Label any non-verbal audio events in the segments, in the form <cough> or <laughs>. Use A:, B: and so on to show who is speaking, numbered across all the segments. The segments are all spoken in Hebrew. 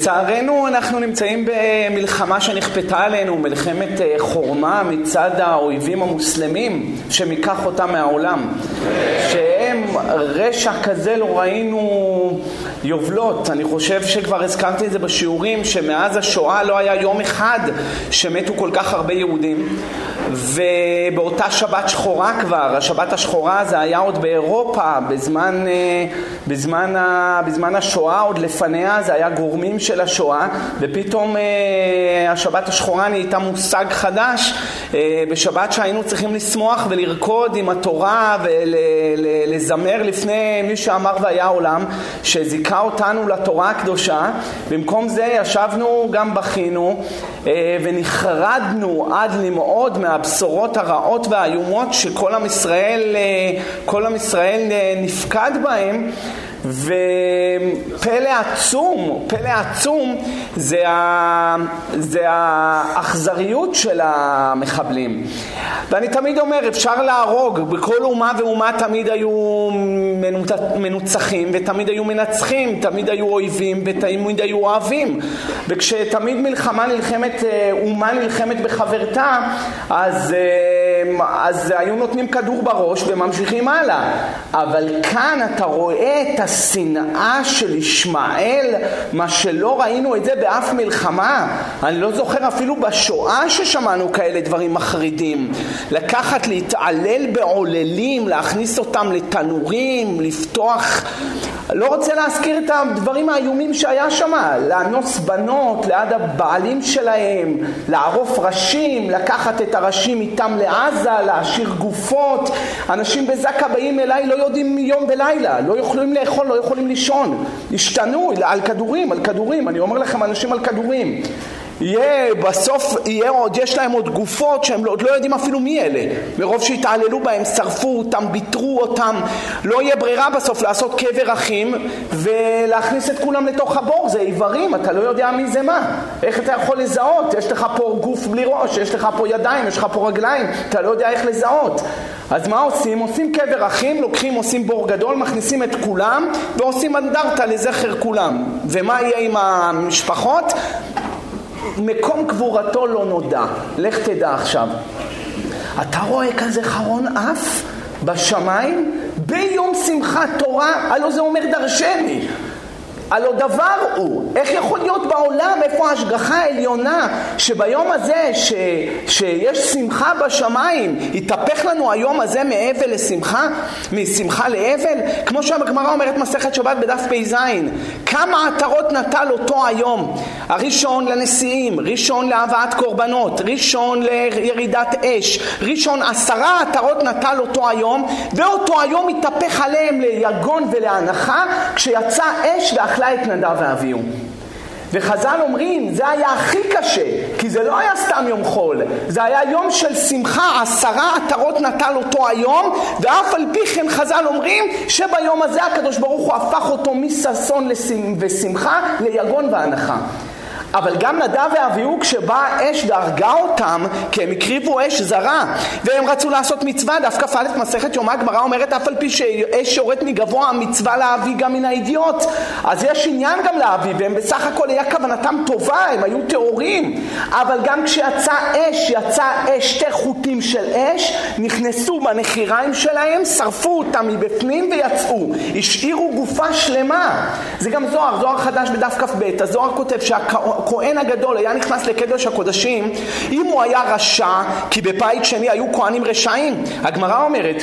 A: לצערנו אנחנו נמצאים במלחמה שנכפתה עלינו, מלחמת אה, חורמה מצד האויבים המוסלמים שמיקח אותם מהעולם. שהם רשע כזה לא ראינו יובלות. אני חושב שכבר הזכרתי את זה בשיעורים, שמאז השואה לא היה יום אחד שמתו כל כך הרבה יהודים. ובאותה שבת שחורה כבר, השבת השחורה זה היה עוד באירופה, בזמן, אה, בזמן, בזמן השואה, עוד לפניה זה היה גורמים של השואה, ופתאום אה, השבת השחורה נהייתה מושג חדש, אה, בשבת שהיינו צריכים לשמוח ולרקוד עם התורה ולזמר לפני מי שאמר והיה עולם, שזיכה אותנו לתורה הקדושה, במקום זה ישבנו גם בכינו ונחרדנו עד למאוד מה... הבשורות הרעות והאיומות שכל עם ישראל, אה, עם ישראל אה, נפקד בהם ופלא עצום, פלא עצום זה, ה... זה האכזריות של המחבלים. ואני תמיד אומר, אפשר להרוג, בכל אומה ואומה תמיד היו מנוצחים ותמיד היו מנצחים, תמיד היו אויבים ותמיד היו אוהבים. וכשתמיד מלחמה נלחמת, אה, אומה נלחמת בחברתה, אז, אה, אז היו נותנים כדור בראש וממשיכים הלאה. אבל כאן אתה רואה את השנאה של ישמעאל, מה שלא ראינו את זה באף מלחמה. אני לא זוכר אפילו בשואה ששמענו כאלה דברים מחרידים. לקחת, להתעלל בעוללים, להכניס אותם לתנורים, לפתוח... לא רוצה להזכיר את הדברים האיומים שהיה שם, לאנוס בנות ליד הבעלים שלהם, לערוף ראשים, לקחת את הראשים איתם לעזה, להשאיר גופות. אנשים בזקה באים אליי לא יודעים יום ולילה, לא יכולים לאכול, לא יכולים לישון. השתנו על כדורים, על כדורים, אני אומר לכם אנשים על כדורים. יהיה בסוף, יהיה עוד, יש להם עוד גופות שהם עוד לא יודעים אפילו מי אלה מרוב שהתעללו בהם, שרפו אותם, ביטרו אותם לא יהיה ברירה בסוף לעשות קבר אחים ולהכניס את כולם לתוך הבור, זה איברים, אתה לא יודע מי זה מה איך אתה יכול לזהות? יש לך פה גוף בלי ראש, יש לך פה ידיים, יש לך פה רגליים אתה לא יודע איך לזהות אז מה עושים? עושים קבר אחים, לוקחים, עושים בור גדול, מכניסים את כולם ועושים אנדרטה לזכר כולם ומה יהיה עם המשפחות? מקום קבורתו לא נודע. לך תדע עכשיו. אתה רואה כזה חרון אף בשמיים? ביום שמחת תורה? הלא זה אומר דרשני. הלא דבר הוא, איך יכול להיות בעולם, איפה ההשגחה העליונה, שביום הזה ש, שיש שמחה בשמיים, יתהפך לנו היום הזה מאבל לשמחה, משמחה לאבל? כמו שהגמרא אומרת מסכת שבת בדף פ"ז, כמה עטרות נטל אותו היום? הראשון לנשיאים, ראשון להבאת קורבנות, ראשון לירידת אש, ראשון עשרה עטרות נטל אותו היום, ואותו היום התהפך עליהם ליגון ולהנחה, כשיצא אש ואכלה אכלה את נדב ואביהו. וחז"ל אומרים, זה היה הכי קשה, כי זה לא היה סתם יום חול, זה היה יום של שמחה, עשרה עטרות נטל אותו היום, ואף על פי כן חז"ל אומרים שביום הזה הקדוש ברוך הוא הפך אותו מששון ושמחה ליגון והנחה. אבל גם נדב ואביהו כשבאה אש והרגה אותם כי הם הקריבו אש זרה והם רצו לעשות מצווה דווקא כ"א מסכת יומא הגמרא אומרת אף על פי שאש יורדת מגבוה המצווה להביא גם מן האידיוט. אז יש עניין גם להביא והם בסך הכל היה כוונתם טובה הם היו טהורים. אבל גם כשיצא אש יצא אש שתי חוטים של אש נכנסו בנחיריים שלהם שרפו אותם מבפנים ויצאו. השאירו גופה שלמה. זה גם זוהר זוהר חדש בדף כ"ב. הזוהר כותב שהכהן הכהן הגדול היה נכנס לקדוש הקודשים, אם הוא היה רשע, כי בבית שני היו כהנים רשעים, הגמרא אומרת,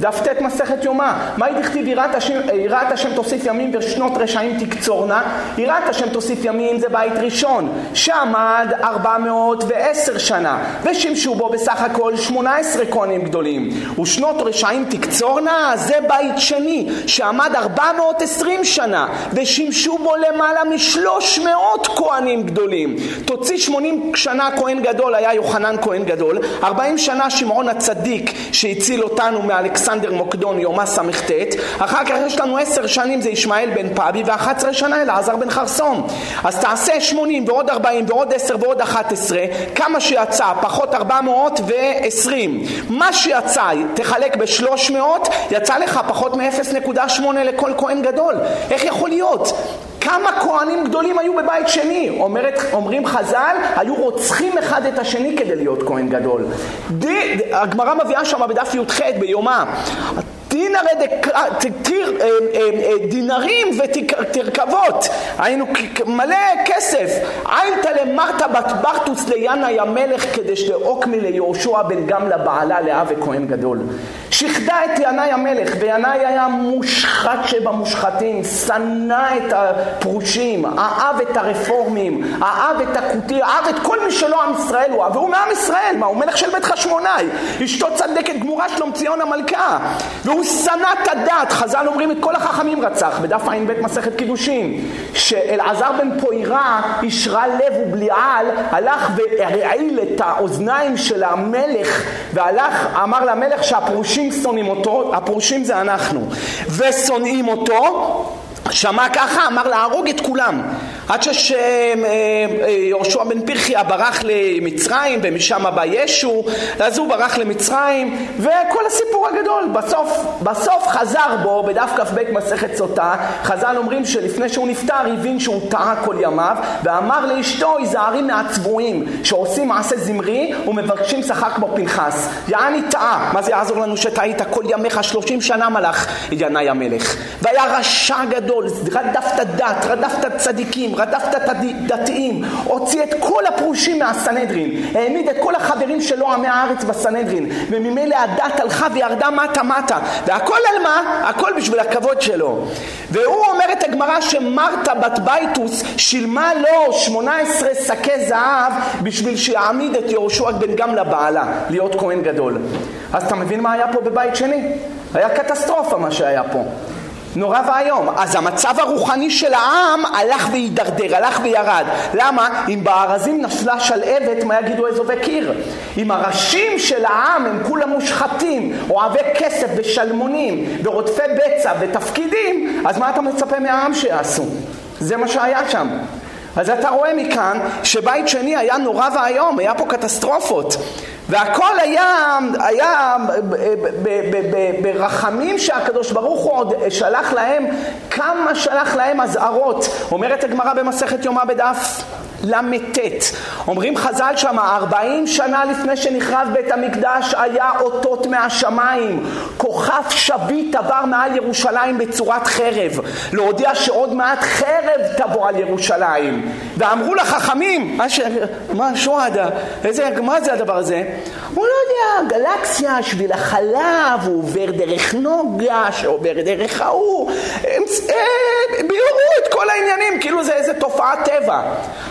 A: דף ט' מסכת יומא, מה היא דכתיב יראת השם, השם תוסיף ימים ושנות רשעים תקצורנה? יראת השם תוסיף ימים זה בית ראשון, שעמד 410 שנה, ושימשו בו בסך הכל 18 כהנים גדולים, ושנות רשעים תקצורנה? זה בית שני, שעמד 420 שנה, ושימשו בו למעלה משלוש מאות כהנים גדולים. תוציא 80 שנה כהן גדול היה יוחנן כהן גדול, 40 שנה שמעון הצדיק שהציל אותנו מאלכסנדר מוקדון יומא ס"ט, אחר כך יש לנו 10 שנים זה ישמעאל בן פאבי ו-11 שנה אלעזר בן חרסום. אז תעשה 80 ועוד 40 ועוד 10 ועוד 11, כמה שיצא פחות 420. מה שיצא תחלק ב-300, יצא לך פחות מ-0.8 לכל כהן גדול. איך יכול להיות? כמה כהנים גדולים היו בבית שני? אומרת, אומרים חז"ל, היו רוצחים אחד את השני כדי להיות כהן גדול. הגמרא מביאה שם בדף י"ח ביומה. אה, אה, אה, דינרים ותרכבות, היינו מלא כסף. עינתא למרתא בת ברטוס לינאי המלך כדי שדאוקמי ליהושע בן גמלה בעלה לאב וכהן גדול. שכדה את ינאי המלך, וינאי היה מושחת שבמושחתים, שנא את הפרושים, אהב את הרפורמים, אהב את הכותי, אהב את כל מי שלא עם ישראל הוא והוא מעם ישראל, מה, הוא מלך של בית חשמונאי, אשתו צדקת גמורה שלום ציון המלכה, והוא שנא את הדת, חז"ל אומרים את כל החכמים רצח, בדף ע"ב מסכת קידושין, שאלעזר בן פוירה, אישרה לב ובליעל, הלך והרעיל את האוזניים של המלך, והלך, אמר למלך שהפרושים הפרושים שונאים אותו, הפרושים זה אנחנו, ושונאים אותו, שמע ככה, אמר להרוג את כולם. עד שיהושע בן פרחיה ברח למצרים ומשם בא ישו, אז הוא ברח למצרים וכל הסיפור הגדול. בסוף, בסוף חזר בו, בדף כ"ב מסכת סוטה, חז"ל אומרים שלפני שהוא נפטר הבין שהוא טעה כל ימיו ואמר לאשתו היזהרי מהצבועים שעושים מעשה זמרי ומבקשים שכר כמו פנחס. יעני טעה, מה זה יעזור לנו שטעית כל ימיך שלושים שנה מלך ינאי המלך. והיה רשע גדול, רדף את הדת, רדף את הצדיקים רדף את הדתיים, הוציא את כל הפרושים מהסנהדרין, העמיד את כל החברים שלו עמי הארץ בסנהדרין, וממילא הדת הלכה וירדה מטה מטה, והכל על מה? הכל בשביל הכבוד שלו. ואומרת הגמרא שמרתה בת בייתוס שילמה לו 18 שקי זהב בשביל שיעמיד את יהושע בן גמלא בעלה, להיות כהן גדול. אז אתה מבין מה היה פה בבית שני? היה קטסטרופה מה שהיה פה. נורא ואיום. אז המצב הרוחני של העם הלך והידרדר, הלך וירד. למה? אם בארזים נפלה שלהבת, מה יגידו אזובי קיר? אם הראשים של העם הם כולם מושחתים, אוהבי כסף ושלמונים, ורודפי בצע ותפקידים, אז מה אתה מצפה מהעם שיעשו? זה מה שהיה שם. אז אתה רואה מכאן שבית שני היה נורא ואיום, היה פה קטסטרופות. והכל היה, היה ברחמים שהקדוש ברוך הוא עוד שלח להם, כמה שלח להם אזהרות. אומרת הגמרא במסכת יומא בדף ל"ט. אומרים חז"ל שמה, ארבעים שנה לפני שנחרב בית המקדש היה אותות מהשמיים. כוכב שביט עבר מעל ירושלים בצורת חרב. להודיע שעוד מעט חרב תבוא על ירושלים. ואמרו לחכמים, מה, שוהדה, מה זה הדבר הזה? הוא לא יודע, גלקסיה, שביל החלב, הוא עובר דרך נוגה, שעובר דרך ההוא. הם ביארו את כל העניינים, כאילו זה איזה תופעת טבע.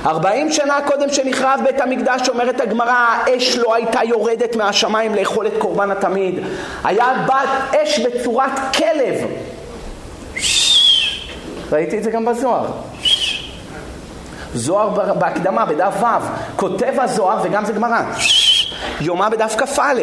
A: ארבעים שנה קודם שנחרב בית המקדש, אומרת הגמרא, האש לא הייתה יורדת מהשמיים לאכול את קורבן התמיד. היה בת אש בצורת כלב. ראיתי את זה גם בזוהר. זוהר בהקדמה, בדף ו', כותב הזוהר וגם זה גמרא. יומא בדף כ"א,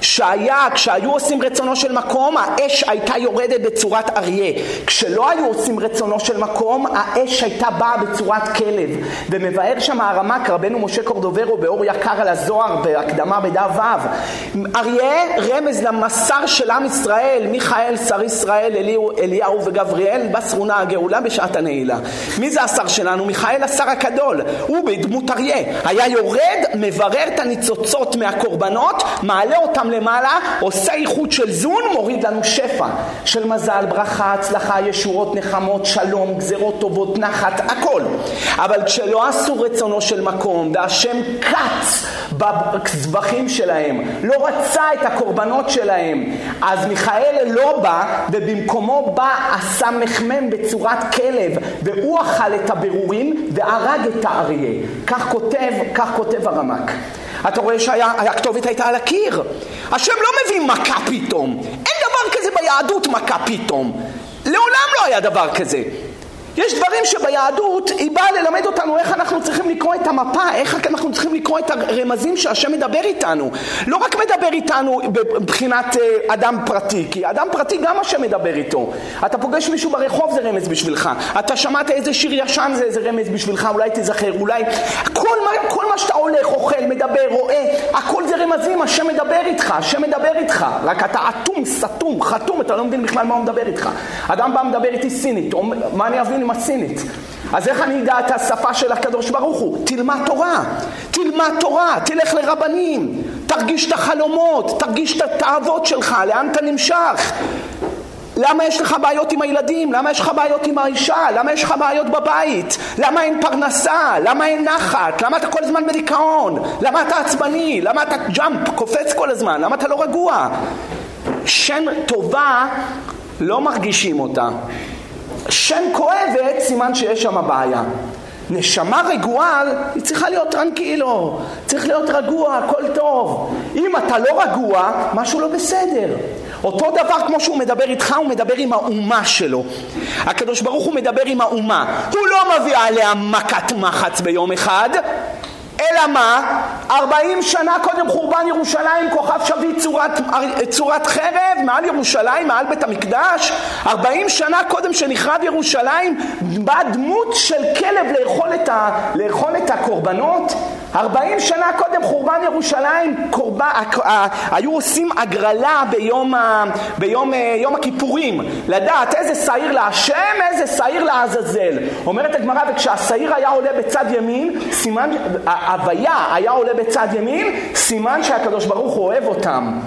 A: שהיה, כשהיו עושים רצונו של מקום, האש הייתה יורדת בצורת אריה. כשלא היו עושים רצונו של מקום, האש הייתה באה בצורת כלב. ומבאר שם הרמק, רבנו משה קורדוברו, באור יקר על הזוהר, בהקדמה בדף ו'. אריה רמז למסר של עם ישראל, מיכאל, שר ישראל, אליהו, אליהו וגבריאל, בסרונה הגאולה בשעת הנעילה. מי זה השר שלנו? מיכאל השר הגדול. הוא בדמות אריה. היה יורד, מברר את הניצוצות מהקורבנות, מעלה אותם למעלה, עושה איחוד של זון, מוריד לנו שפע של מזל, ברכה, הצלחה, ישועות, נחמות, שלום, גזרות טובות, נחת, הכל. אבל כשלא עשו רצונו של מקום, והשם קץ בזבחים שלהם, לא רצה את הקורבנות שלהם, אז מיכאל לא בא, ובמקומו בא הסמ"ם בצורת כלב, והוא אכל את הבירורים והרג את האריה. כך כותב, כך כותב הרמק. אתה רואה שהכתובת הייתה על הקיר. השם לא מביא מכה פתאום. אין דבר כזה ביהדות מכה פתאום. לעולם לא היה דבר כזה. יש דברים שביהדות היא באה ללמד אותנו איך אנחנו צריכים לקרוא את המפה, איך אנחנו צריכים לקרוא את הרמזים שהשם מדבר איתנו. לא רק מדבר איתנו מבחינת אה, אדם פרטי, כי אדם פרטי גם השם מדבר איתו. אתה פוגש מישהו ברחוב זה רמז בשבילך, אתה שמעת איזה שיר ישן זה איזה רמז בשבילך, אולי תיזכר, אולי... כל מה, כל מה שאתה הולך, אוכל, מדבר, רואה, הכל זה רמזים, השם מדבר איתך, השם מדבר איתך, רק אתה אטום, סתום, חתום, אתה לא מבין בכלל מה הוא מדבר איתך. אדם בא מדבר איתי סינית, מה אני אבין עם הסינית. אז איך אני אדע את השפה של הקדוש ברוך הוא? תלמד תורה, תלמד תורה, תלך לרבנים, תרגיש את החלומות, תרגיש את התאוות שלך, לאן אתה נמשך. למה יש לך בעיות עם הילדים? למה יש לך בעיות עם האישה? למה יש לך בעיות בבית? למה אין פרנסה? למה אין נחת? למה אתה כל הזמן בדיכאון? למה אתה עצבני? למה אתה ג'אמפ, קופץ כל הזמן? למה אתה לא רגוע? שן טובה לא מרגישים אותה. שן כואבת, סימן שיש שם בעיה. נשמה רגועה, היא צריכה להיות טרנקילו, צריך להיות רגוע, הכל טוב. אם אתה לא רגוע, משהו לא בסדר. אותו דבר כמו שהוא מדבר איתך, הוא מדבר עם האומה שלו. הקדוש ברוך הוא מדבר עם האומה. הוא לא מביא עליה מכת מחץ ביום אחד, אלא מה? ארבעים שנה קודם חורבן ירושלים כוכב שביט צורת, צורת חרב מעל ירושלים, מעל בית המקדש ארבעים שנה קודם שנחרב ירושלים באה דמות של כלב לאכול את, ה, לאכול את הקורבנות ארבעים שנה קודם חורבן ירושלים קורבן, היו עושים הגרלה ביום, ביום יום הכיפורים לדעת איזה שעיר להשם, איזה שעיר לעזאזל אומרת הגמרא וכשהשעיר היה עולה בצד ימין סימן ההוויה היה עולה בצד ימין, סימן שהקדוש ברוך הוא אוהב אותם.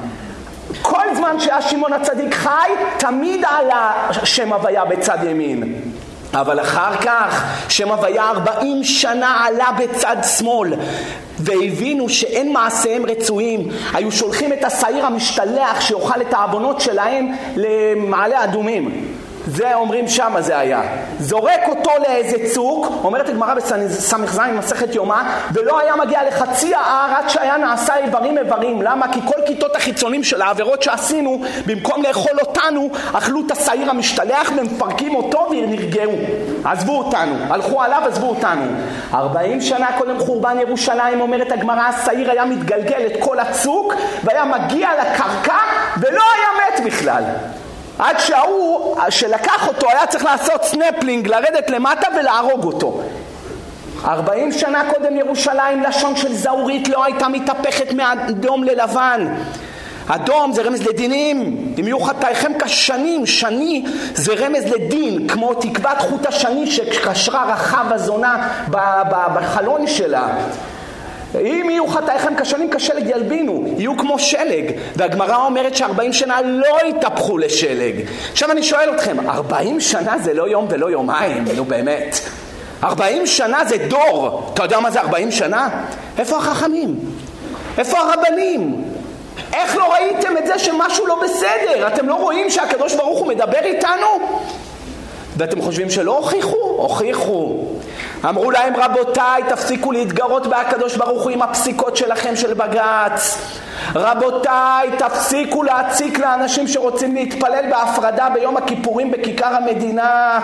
A: כל זמן שהיה שמעון הצדיק חי, תמיד עלה שם הוויה בצד ימין. אבל אחר כך, שם הוויה ארבעים שנה עלה בצד שמאל והבינו שאין מעשיהם רצויים היו שולחים את השעיר המשתלח שיאכל את העוונות שלהם למעלה אדומים זה אומרים שמה זה היה. זורק אותו לאיזה צוק, אומרת הגמרא בס"ז מסכת יומא, ולא היה מגיע לחצי ההר עד שהיה נעשה איברים איברים. למה? כי כל כיתות החיצונים של העבירות שעשינו, במקום לאכול אותנו, אכלו את השעיר המשתלח ומפרקים אותו ונרגעו. עזבו אותנו, הלכו עליו, עזבו אותנו. ארבעים שנה קודם חורבן ירושלים, אומרת הגמרא, השעיר היה מתגלגל את כל הצוק, והיה מגיע לקרקע, ולא היה מת בכלל. עד שההוא שלקח אותו היה צריך לעשות סנפלינג, לרדת למטה ולהרוג אותו. ארבעים שנה קודם ירושלים לשון של זהורית לא הייתה מתהפכת מאדום ללבן. אדום זה רמז לדינים, אם יהיו חטאיכם כשנים, שני זה רמז לדין, כמו תקוות חוט השני שקשרה רחב הזונה בחלון שלה. אם יהיו חטאיכם כשנים כשלג ילבינו, יהיו כמו שלג. והגמרא אומרת שארבעים שנה לא יתהפכו לשלג. עכשיו אני שואל אתכם, ארבעים שנה זה לא יום ולא יומיים, נו באמת. ארבעים שנה זה דור. אתה יודע מה זה ארבעים שנה? איפה החכמים? איפה הרבנים? איך לא ראיתם את זה שמשהו לא בסדר? אתם לא רואים שהקדוש ברוך הוא מדבר איתנו? ואתם חושבים שלא הוכיחו? הוכיחו. אמרו להם רבותיי תפסיקו להתגרות בהקדוש ברוך הוא עם הפסיקות שלכם של בג"ץ רבותיי תפסיקו להציק לאנשים שרוצים להתפלל בהפרדה ביום הכיפורים בכיכר המדינה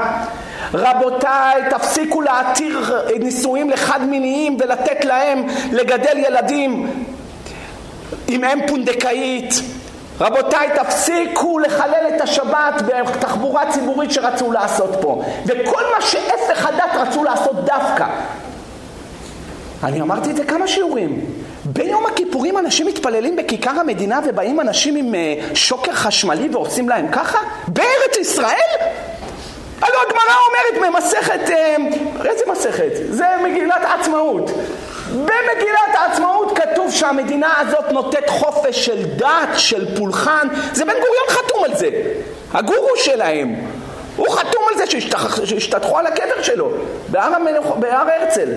A: רבותיי תפסיקו להתיר נישואים לחד מיניים ולתת להם לגדל ילדים עם אם פונדקאית רבותיי, תפסיקו לחלל את השבת בתחבורה ציבורית שרצו לעשות פה. וכל מה שהפך הדת רצו לעשות דווקא. אני אמרתי את זה כמה שיעורים. ביום הכיפורים אנשים מתפללים בכיכר המדינה ובאים אנשים עם uh, שוקר חשמלי ועושים להם ככה? בארץ ישראל? הלוא הגמרא אומרת במסכת, uh, איזה מסכת? זה מגילת עצמאות. במגילת העצמאות כתוב שהמדינה הזאת נותנת חופש של דת, של פולחן, זה בן גוריון חתום על זה, הגורו שלהם. הוא חתום על זה שהשתטחו על הקבר שלו בהר, המלך, בהר הרצל.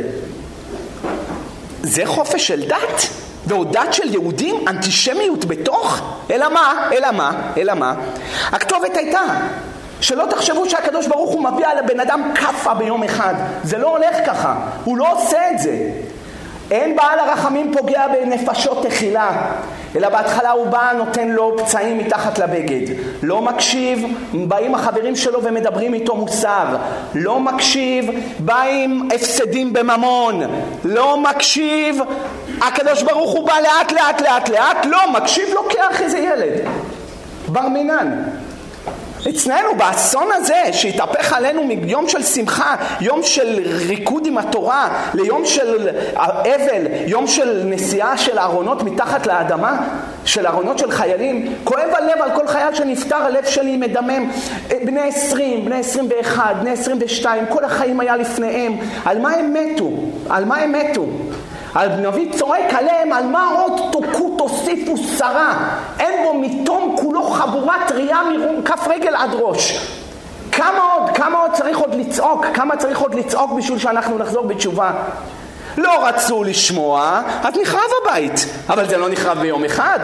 A: זה חופש של דת? ועוד דת של יהודים? אנטישמיות בתוך? אלא מה? אלא מה? אלא מה? הכתובת הייתה שלא תחשבו שהקדוש ברוך הוא מביא על הבן אדם כאפה ביום אחד. זה לא הולך ככה, הוא לא עושה את זה. אין בעל הרחמים פוגע בנפשות תחילה, אלא בהתחלה הוא בא, נותן לו פצעים מתחת לבגד. לא מקשיב, באים החברים שלו ומדברים איתו מוסר. לא מקשיב, בא עם הפסדים בממון. לא מקשיב, הקדוש ברוך הוא בא לאט לאט לאט לאט, לא מקשיב, לוקח איזה ילד. בר מינן. אצלנו באסון הזה שהתהפך עלינו מיום של שמחה, יום של ריקוד עם התורה, ליום של אבל, יום של נסיעה של ארונות מתחת לאדמה, של ארונות של חיילים, כואב הלב על כל חייל שנפטר, הלב שלי מדמם. אה, בני עשרים, בני עשרים ואחד, בני עשרים ושתיים, כל החיים היה לפניהם. על מה הם מתו? על מה הם מתו? הנביא צועק עליהם, על מה עוד תוכו תוסיפו שרה? אין בו מתום כולו חבורה טריה מכף רגל עד ראש. כמה עוד, כמה עוד צריך עוד לצעוק? כמה צריך עוד לצעוק בשביל שאנחנו נחזור בתשובה? לא רצו לשמוע, אז נחרב הבית. אבל זה לא נחרב ביום אחד.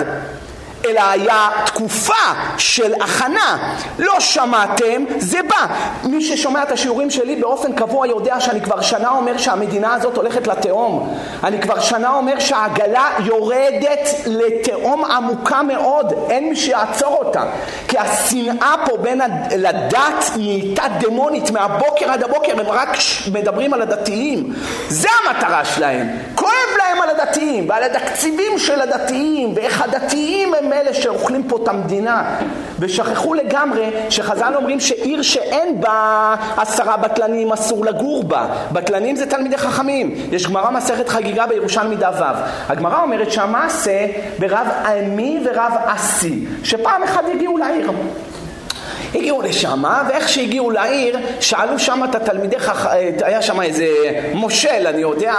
A: אלא היה תקופה של הכנה. לא שמעתם, זה בא. מי ששומע את השיעורים שלי באופן קבוע יודע שאני כבר שנה אומר שהמדינה הזאת הולכת לתהום. אני כבר שנה אומר שהעגלה יורדת לתהום עמוקה מאוד, אין מי שיעצור אותה. כי השנאה פה בין לדת נהייתה דמונית מהבוקר עד הבוקר, הם רק מדברים על הדתיים. זה המטרה שלהם. כואב להם על הדתיים ועל התקציבים של הדתיים ואיך הדתיים הם אלה שאוכלים פה את המדינה ושכחו לגמרי שחז"ל אומרים שעיר שאין בה עשרה בטלנים אסור לגור בה. בטלנים זה תלמידי חכמים. יש גמרא מסכת חגיגה בירושלמי דף ו' הגמרא אומרת שהמעשה ברב עמי ורב אסי שפעם אחת הגיעו לעיר. הגיעו לשם, ואיך שהגיעו לעיר, שאלו שם את התלמידי חכ... היה שם איזה מושל, אני יודע,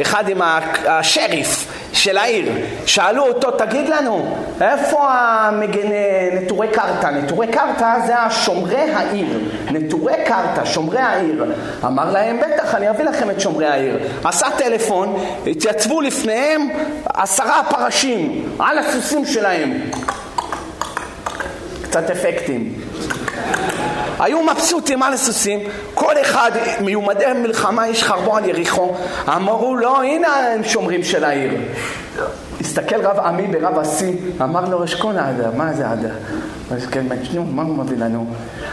A: אחד עם השריף של העיר. שאלו אותו, תגיד לנו, איפה המגן... נטורי קרתא? נטורי קרתא זה השומרי העיר. נטורי קרתא, שומרי העיר. אמר להם, בטח, אני אביא לכם את שומרי העיר. עשה טלפון, התייצבו לפניהם עשרה פרשים על הסוסים שלהם. קצת אפקטים. היו מבסוטים על הסוסים, כל אחד מיומדי מלחמה איש חרבו על יריחו, אמרו לו הנה הם שומרים של העיר. הסתכל רב עמי ברב אסי, אמר לו רשכון עדה, מה זה עדה? כן, מה הוא מביא לנו?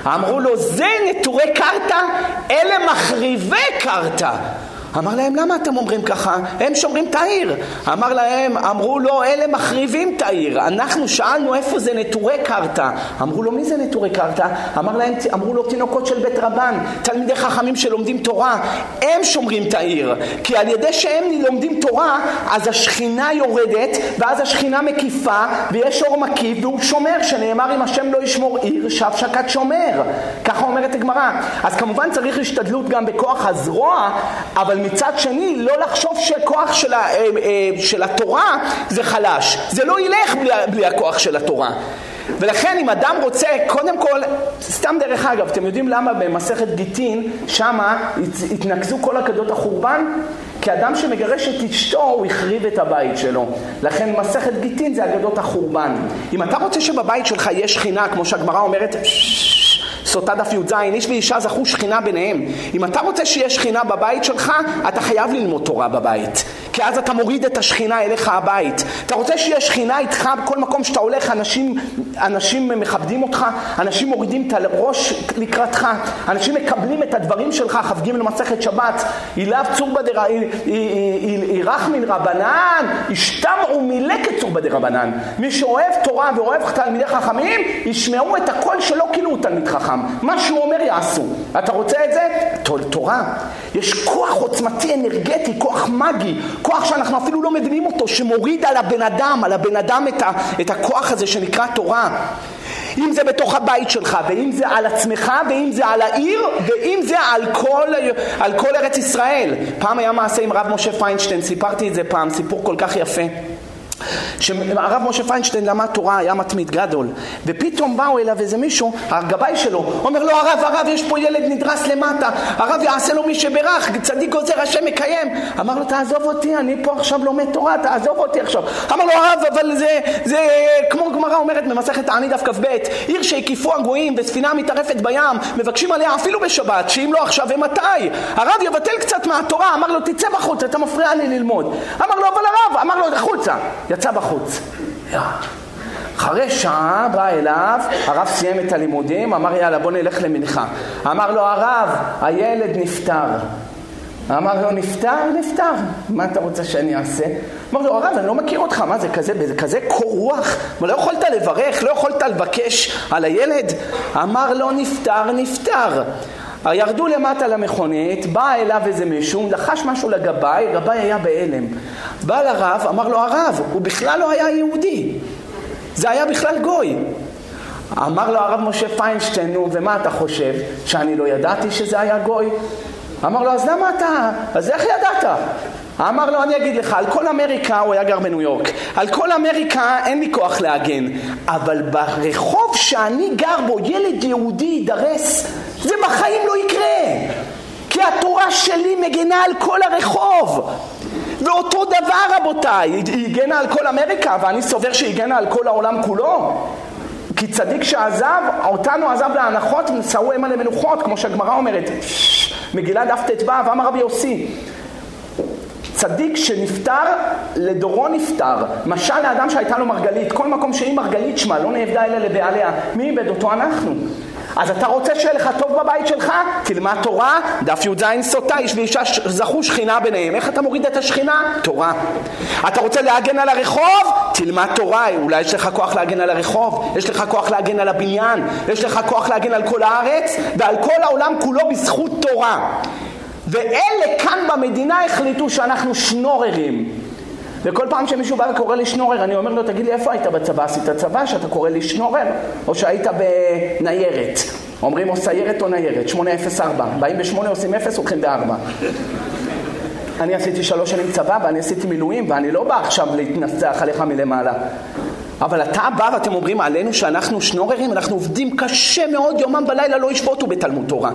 A: אמרו לו זה נטורי קרתא, אלה מחריבי קרתא. אמר להם, למה אתם אומרים ככה? הם שומרים את העיר. אמר להם, אמרו לו, אלה מחריבים את העיר. אנחנו שאלנו איפה זה נטורי קרתא. אמרו לו, מי זה נטורי קרתא? אמר להם, אמרו לו, תינוקות של בית רבן, תלמידי חכמים שלומדים תורה. הם שומרים את העיר. כי על ידי שהם לומדים תורה, אז השכינה יורדת, ואז השכינה מקיפה, ויש אור מקיף, והוא שומר, שנאמר, אם השם לא ישמור עיר, שב שקד שומר. ככה אומרת הגמרא. אז כמובן צריך השתדלות גם בכוח הזרוע, אבל מצד שני לא לחשוב שכוח של, ה, אה, אה, של התורה זה חלש. זה לא ילך בלי, בלי הכוח של התורה. ולכן אם אדם רוצה, קודם כל, סתם דרך אגב, אתם יודעים למה במסכת גיטין, שמה התנקזו כל אגדות החורבן? כי אדם שמגרש את אשתו, הוא החריב את הבית שלו. לכן מסכת גיטין זה אגדות החורבן. אם אתה רוצה שבבית שלך יש שכינה, כמו שהגמרא אומרת, סוטה דף י"ז, איש ואישה זכו שכינה ביניהם. אם אתה רוצה שיהיה שכינה בבית שלך, אתה חייב ללמוד תורה בבית. כי אז אתה מוריד את השכינה אליך הבית. אתה רוצה שיהיה שכינה איתך בכל מקום שאתה הולך, אנשים, אנשים מכבדים אותך, אנשים מורידים את הראש לקראתך, אנשים מקבלים את הדברים שלך, כ"ג למסכת שבת, אילב צורבא מן רבנן, השתמעו מלקת צורבא דרבנן. מי שאוהב תורה ואוהב תלמידי חכמים, ישמעו את הקול שלו כאילו הוא תלמיד חכם. מה שהוא אומר יעשו. אתה רוצה את זה? תורה. יש כוח עוצמתי אנרגטי, כוח מגי, כוח שאנחנו אפילו לא מבינים אותו, שמוריד על הבן אדם, על הבן אדם את, ה, את הכוח הזה שנקרא תורה. אם זה בתוך הבית שלך, ואם זה על עצמך, ואם זה על העיר, ואם זה על כל, על כל ארץ ישראל. פעם היה מעשה עם רב משה פיינשטיין, סיפרתי את זה פעם, סיפור כל כך יפה. שהרב משה פיינשטיין למד תורה, היה מתמיד גדול, ופתאום באו אליו איזה מישהו, הגבאי שלו, אומר לו הרב, הרב, יש פה ילד נדרס למטה, הרב יעשה לו מי שברך, צדיק גוזר השם מקיים. אמר לו, תעזוב אותי, אני פה עכשיו לומד תורה, תעזוב אותי עכשיו. אמר לו הרב, אבל זה, זה כמו גמרא אומרת במסכת תעני דף כ"ב, עיר שהקיפו הגויים וספינה מתערפת בים, מבקשים עליה אפילו בשבת, שאם לא עכשיו ומתי? הרב יבטל קצת מהתורה, אמר לו, תצא בחוץ, אתה מפריע לי ללמוד. אמר לו, אבל הרב, אמר לו, החוצה. יצא בחוץ. אחרי שעה בא אליו, הרב סיים את הלימודים, אמר יאללה בוא נלך למנחה. אמר לו הרב, הילד נפטר. אמר לו נפטר? נפטר. מה אתה רוצה שאני אעשה? אמר לו הרב אני לא מכיר אותך, מה זה כזה, זה כזה קור רוח? לא יכולת לברך? לא יכולת לבקש על הילד? אמר לו נפטר, נפטר. ירדו למטה למכונית, בא אליו איזה מישהו, לחש משהו לגבאי, גבאי היה בהלם. בא לרב, אמר לו הרב, הוא בכלל לא היה יהודי. זה היה בכלל גוי. אמר לו הרב משה פיינשטיין, נו, ומה אתה חושב? שאני לא ידעתי שזה היה גוי? אמר לו, אז למה אתה? אז איך ידעת? אמר לו, אני אגיד לך, על כל אמריקה, הוא היה גר בניו יורק, על כל אמריקה אין לי כוח להגן, אבל ברחוב שאני גר בו, ילד יהודי יידרס, זה בחיים לא יקרה. כי התורה שלי מגנה על כל הרחוב. ואותו דבר רבותיי, היא הגנה על כל אמריקה, ואני סובר שהיא הגנה על כל העולם כולו. כי צדיק שעזב, אותנו עזב להנחות ונשאו המה למנוחות, כמו שהגמרא אומרת, מגילה דף ט"ו, אמר רבי יוסי. צדיק שנפטר, לדורו נפטר. משל לאדם שהייתה לו מרגלית, כל מקום שהיא מרגלית שמה, לא נאבדה אלא לבעליה. מי איבד אותו? אנחנו. אז אתה רוצה שיהיה לך טוב בבית שלך? תלמד תורה, דף י"ז סוטה, איש ואישה זכו שכינה ביניהם. איך אתה מוריד את השכינה? תורה. אתה רוצה להגן על הרחוב? תלמד תורה, אולי יש לך כוח להגן על הרחוב, יש לך כוח להגן על הבניין, יש לך כוח להגן על כל הארץ ועל כל העולם כולו בזכות תורה. ואלה כאן במדינה החליטו שאנחנו שנוררים. וכל פעם שמישהו בא וקורא לי שנורר, אני אומר לו, תגיד לי, איפה היית בצבא? עשית צבא שאתה קורא לי שנורר? או שהיית בניירת? אומרים או סיירת או ניירת, 804. באים ב-8 עושים 0, הולכים ב-4. אני עשיתי שלוש שנים צבא ואני עשיתי מילואים ואני לא בא עכשיו להתנסח עליך מלמעלה. אבל אתה בא ואתם אומרים עלינו שאנחנו שנוררים, אנחנו עובדים קשה מאוד, יומם ולילה לא ישבותו בתלמוד תורה.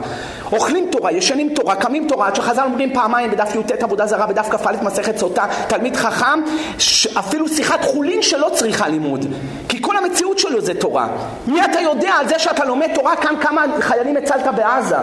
A: אוכלים תורה, ישנים תורה, קמים תורה, עד שחז"ל אומרים פעמיים בדף י"ט עבודה זרה, בדף כ"א מסכת סוטה, תלמיד חכם, אפילו שיחת חולין שלא צריכה לימוד. כי כל המציאות שלו זה תורה. מי אתה יודע על זה שאתה לומד תורה כאן כמה חיילים הצלת בעזה?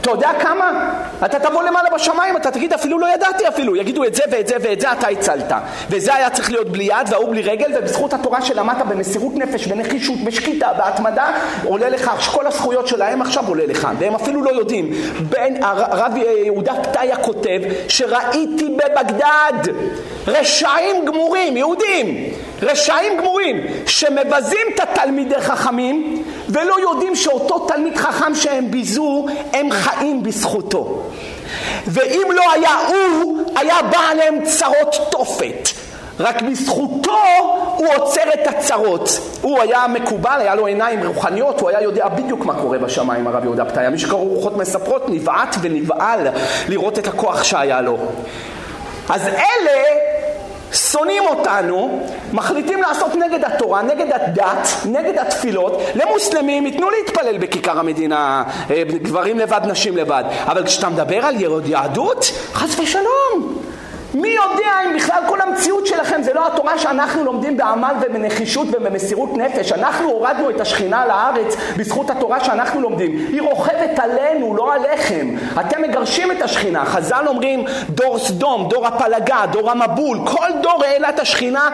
A: אתה יודע כמה? אתה תבוא למעלה בשמיים, אתה תגיד אפילו לא ידעתי אפילו, יגידו את זה ואת זה ואת זה אתה הצלת. וזה היה צריך להיות בלי יד וההוא בלי רגל, ובזכות התורה שלמדת במסירות נפש, בנחישות, בשקיטה, בהתמדה, עולה לך, כל הזכויות שלהם עכשיו עולה לך, והם אפילו לא יודעים. בין, הרב יהודה פתיה כותב שראיתי בבגדד רשעים גמורים, יהודים, רשעים גמורים, שמבזים את התלמידי חכמים ולא יודעים שאותו תלמיד חכם שהם ביזו, הם חיים בזכותו. ואם לא היה הוא, היה בא עליהם צרות תופת. רק בזכותו הוא עוצר את הצרות. הוא היה מקובל, היה לו עיניים רוחניות, הוא היה יודע בדיוק מה קורה בשמיים, הרב יהודה פתאי. מי שקראו רוחות מספרות נבעט ונבעל לראות את הכוח שהיה לו. אז אלה שונאים אותנו, מחליטים לעשות נגד התורה, נגד הדת, נגד התפילות, למוסלמים ייתנו להתפלל בכיכר המדינה, אה, גברים לבד, נשים לבד. אבל כשאתה מדבר על יהדות, חס ושלום. מי יודע אם בכלל כל המציאות שלכם זה לא התורה שאנחנו לומדים בעמל ובנחישות ובמסירות נפש. אנחנו הורדנו את השכינה לארץ בזכות התורה שאנחנו לומדים. היא רוכבת עלינו, לא עליכם. אתם מגרשים את השכינה. חז"ל אומרים דור סדום, דור הפלגה, דור המבול. כל דור העלה את השכינה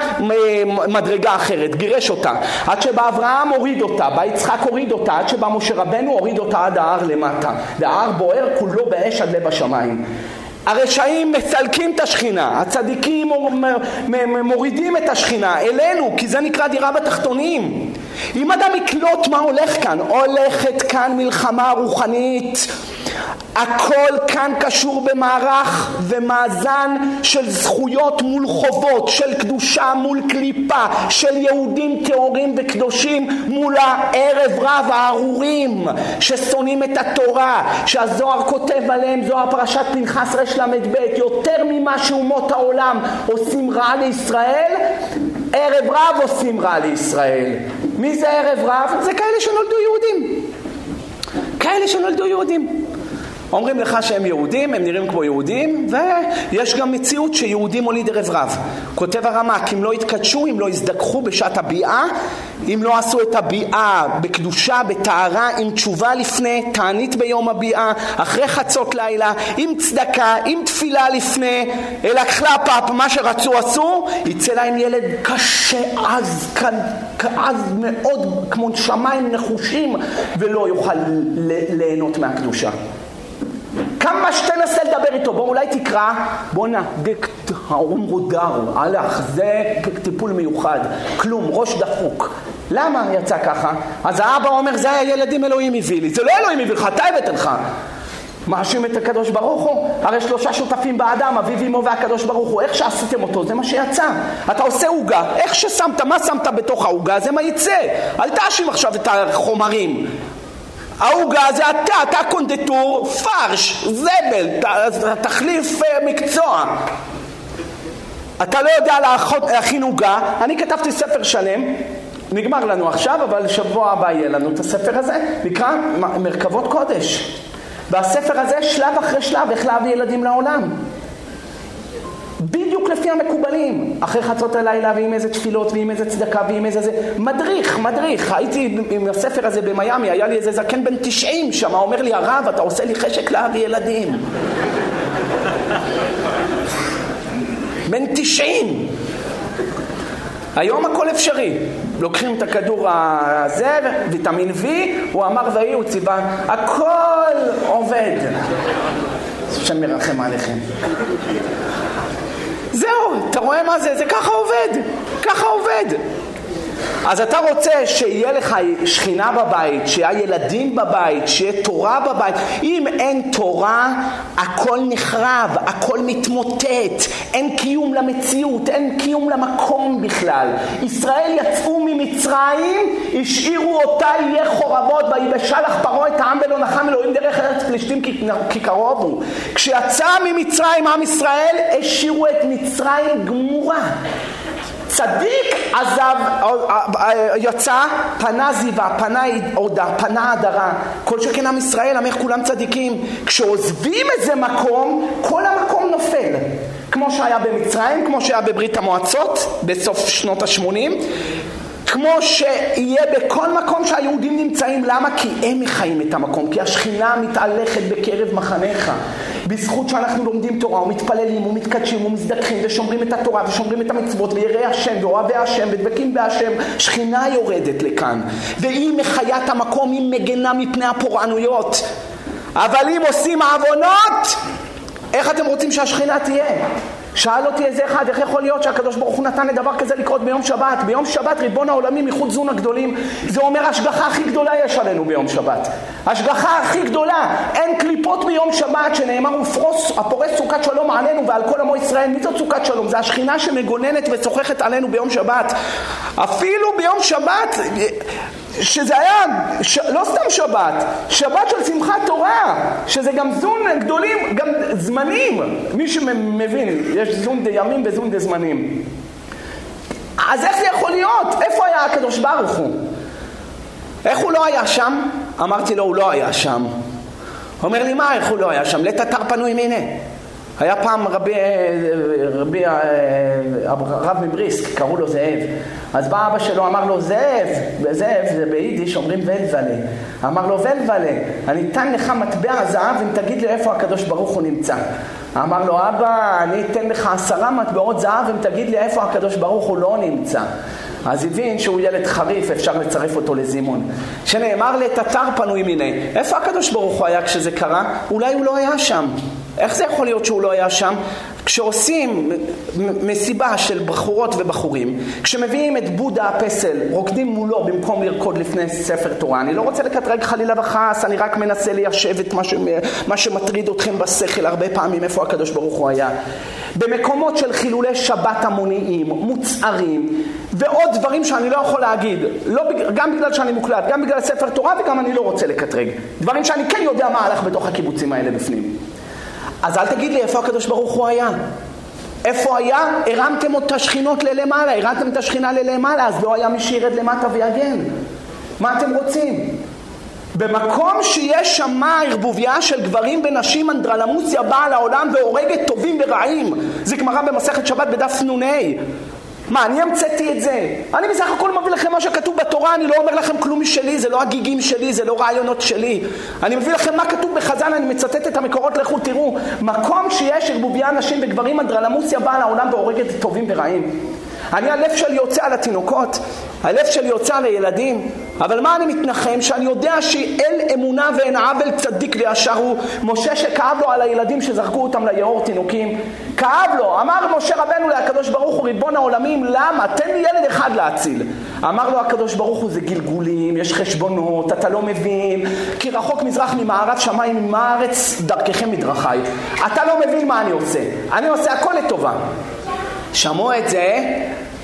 A: מדרגה אחרת, גירש אותה. עד שבא אברהם הוריד אותה, בא יצחק הוריד אותה, עד שבא משה רבנו הוריד אותה עד ההר למטה. וההר בוער כולו באש עד לב השמיים. הרשעים מסלקים את השכינה, הצדיקים מורידים את השכינה אלינו, כי זה נקרא דירה בתחתונים. אם אדם יקלוט מה הולך כאן, הולכת כאן מלחמה רוחנית. הכל כאן קשור במערך ומאזן של זכויות מול חובות, של קדושה מול קליפה, של יהודים טהורים וקדושים מול הערב רב הארורים ששונאים את התורה, שהזוהר כותב עליהם, זוהר פרשת פנחס רל"ב, יותר ממה שאומות העולם עושים רע לישראל, ערב רב עושים רע לישראל. מי זה ערב רב? זה כאלה שנולדו יהודים. כאלה שנולדו יהודים. אומרים לך שהם יהודים, הם נראים כמו יהודים, ויש גם מציאות שיהודים הוליד ערב רב. כותב הרמ"ק, אם לא יתקדשו, אם לא יזדככו בשעת הביאה, אם לא עשו את הביאה בקדושה, בטהרה, עם תשובה לפני, תענית ביום הביאה, אחרי חצות לילה, עם צדקה, עם תפילה לפני, אלא חלפ"פ, מה שרצו עשו, יצא להם ילד קשה, עז, עז מאוד, כמו שמיים נחושים, ולא יוכל ליהנות מהקדושה. כמה שתנסה לדבר איתו, בוא אולי תקרא, בואנה, האומרו דרו, הלך, זה טיפול מיוחד, כלום, ראש דפוק. למה יצא ככה? אז האבא אומר, זה הילדים אלוהים הביא לי. זה לא אלוהים הביא לך, אתה הבאת לך. מאשים את הקדוש ברוך הוא? הרי שלושה שותפים באדם, אביו אמו והקדוש ברוך הוא. איך שעשיתם אותו, זה מה שיצא. אתה עושה עוגה, איך ששמת, מה שמת בתוך העוגה, זה מה יצא. אל תאשים עכשיו את החומרים. העוגה זה אתה, אתה קונדטור, פרש, זבל, תחליף אה, מקצוע. אתה לא יודע להכין עוגה, אני כתבתי ספר שלם, נגמר לנו עכשיו, אבל שבוע הבא יהיה לנו את הספר הזה, נקרא מרכבות קודש. והספר הזה שלב אחרי שלב איך להביא ילדים לעולם. בדיוק לפי המקובלים, אחרי חצות הלילה ועם איזה תפילות ועם איזה צדקה ועם איזה זה, מדריך, מדריך, הייתי עם הספר הזה במיאמי, היה לי איזה זקן בן 90 שם, אומר לי הרב אתה עושה לי חשק להביא ילדים. <laughs> בן 90. היום הכל אפשרי. לוקחים את הכדור הזה, ויטמין V, הוא אמר ויהי, הוא ציווה, הכל עובד. <laughs> השם מרחם עליכם. זהו, אתה רואה מה זה? זה ככה עובד, ככה עובד. אז אתה רוצה שיהיה לך שכינה בבית, שיהיה ילדים בבית, שיהיה תורה בבית. אם אין תורה, הכל נחרב, הכל מתמוטט, אין קיום למציאות, אין קיום למקום בכלל. ישראל יצאו ממצרים, השאירו אותה יהיה חורבות, ויבשה לך פרעה את העם ולא נחם אלוהים דרך ארץ פלישתים כי קרוב הוא. כשיצא ממצרים עם ישראל, השאירו את מצרים גמורה. צדיק עזב, יצא, פנה זיווה, פנה עודה, פנה הדרה. כל שכן עם ישראל, עמך כולם צדיקים. כשעוזבים איזה מקום, כל המקום נופל. כמו שהיה במצרים, כמו שהיה בברית המועצות בסוף שנות ה-80. כמו שיהיה בכל מקום שהיהודים נמצאים, למה? כי הם מחיים את המקום, כי השכינה מתהלכת בקרב מחניך. בזכות שאנחנו לומדים תורה ומתפללים ומתקדשים ומזדככים ושומרים את התורה ושומרים את המצוות ויראי השם ואוהבי השם ודבקים בהשם, שכינה יורדת לכאן. והיא מחיה את המקום, היא מגנה מפני הפורענויות. אבל אם עושים עוונות, איך אתם רוצים שהשכינה תהיה? שאל אותי איזה אחד, איך יכול להיות שהקדוש ברוך הוא נתן לדבר כזה לקרות ביום שבת? ביום שבת ריבון העולמים מחוץ זון הגדולים, זה אומר השגחה הכי גדולה יש עלינו ביום שבת. השגחה הכי גדולה, אין קליפות ביום שבת שנאמר ופרוס, הפורס סוכת שלום עלינו ועל כל עמו ישראל. מי זאת סוכת שלום? זה השכינה שמגוננת וצוחכת עלינו ביום שבת. אפילו ביום שבת, שזה היה ש... לא סתם שבת, שבת של שמחת תורה, שזה גם זון גדולים, גם זמנים, מי שמבין, יש זון דה ימים וזון דה זמנים. אז איך זה יכול להיות? איפה היה הקדוש ברוך הוא? איך הוא לא היה שם? אמרתי לו, הוא לא היה שם. אומר לי, מה, איך הוא לא היה שם? לית אתר פנוי מיניה. היה פעם רבי, רבי רב מבריסק, קראו לו זאב. אז בא אבא שלו, אמר לו, זאב, זאב, זה ביידיש אומרים ולוולה. אמר לו, ולוולה, אני אתן לך מטבע זהב אם תגיד לי איפה הקדוש ברוך הוא נמצא. אמר לו, אבא, אני אתן לך עשרה מטבעות זהב אם תגיד לי איפה הקדוש ברוך הוא לא נמצא. אז הבין שהוא ילד חריף, אפשר לצרף אותו לזימון. שנאמר לתתר פנוי מיני. איפה הקדוש ברוך הוא היה כשזה קרה? אולי הוא לא היה שם. איך זה יכול להיות שהוא לא היה שם? כשעושים מסיבה של בחורות ובחורים, כשמביאים את בודה הפסל, רוקדים מולו במקום לרקוד לפני ספר תורה, אני לא רוצה לקטרג חלילה וחס, אני רק מנסה ליישב את מה, ש... מה שמטריד אתכם בשכל הרבה פעמים, איפה הקדוש ברוך הוא היה. במקומות של חילולי שבת המוניים, מוצהרים, ועוד דברים שאני לא יכול להגיד, לא, גם בגלל שאני מוקלט, גם בגלל ספר תורה וגם אני לא רוצה לקטרג. דברים שאני כן יודע מה הלך בתוך הקיבוצים האלה בפנים. אז אל תגיד לי איפה הקדוש ברוך הוא היה. איפה היה? הרמתם את השכינות ללמעלה, הרמתם את השכינה ללמעלה, אז לא היה מי שירד למטה ויגן. מה אתם רוצים? במקום שיש שם ערבוביה של גברים ונשים, אנדרלמוסיה באה לעולם והורגת טובים ורעים. זה גמרא במסכת שבת בדף נ"ה. מה, אני המצאתי את זה? אני בסך הכל מביא לכם מה שכתוב בתורה, אני לא אומר לכם כלום משלי, זה לא הגיגים שלי, זה לא רעיונות שלי. אני מביא לכם מה כתוב בחז"ל, אני מצטט את המקורות, לכו תראו. מקום שיש ערבוביה נשים וגברים, אנדרלמוסיה באה לעולם והורגת טובים ורעים. אני הלב שלי יוצא על התינוקות, הלב שלי יוצא על הילדים, אבל מה אני מתנחם? שאני יודע שאל אמונה ואין עוול צדיק וישר הוא משה שכאב לו על הילדים שזרקו אותם ליאור תינוקים כאב לו, אמר משה רבנו לקדוש ברוך הוא ריבון העולמים למה? תן לי ילד אחד להציל אמר לו הקדוש ברוך הוא זה גלגולים, יש חשבונות, אתה לא מבין, כי רחוק מזרח ממערב שמיים ממארץ דרככם מדרכיי. אתה לא מבין מה אני עושה, אני עושה הכל לטובה. שמעו את זה,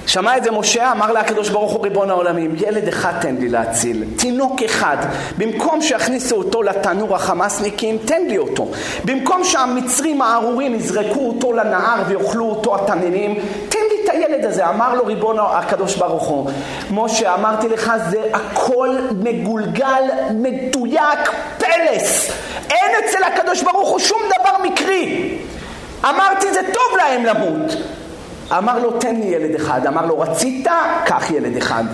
A: שמע את זה משה, אמר לה הקדוש ברוך הוא ריבון העולמים, ילד אחד תן לי להציל, תינוק אחד. במקום שיכניסו אותו לתנור החמאסניקים, תן לי אותו. במקום שהמצרים הארורים יזרקו אותו לנהר ויאכלו אותו התנינים, תן לי את הילד הזה. אמר לו ריבון הקדוש ברוך הוא, משה, אמרתי לך, זה הכל מגולגל, מדויק, פלס. אין אצל הקדוש ברוך הוא שום דבר מקרי. אמרתי, זה טוב להם למות. אמר לו תן לי ילד אחד, אמר לו רצית? קח ילד אחד.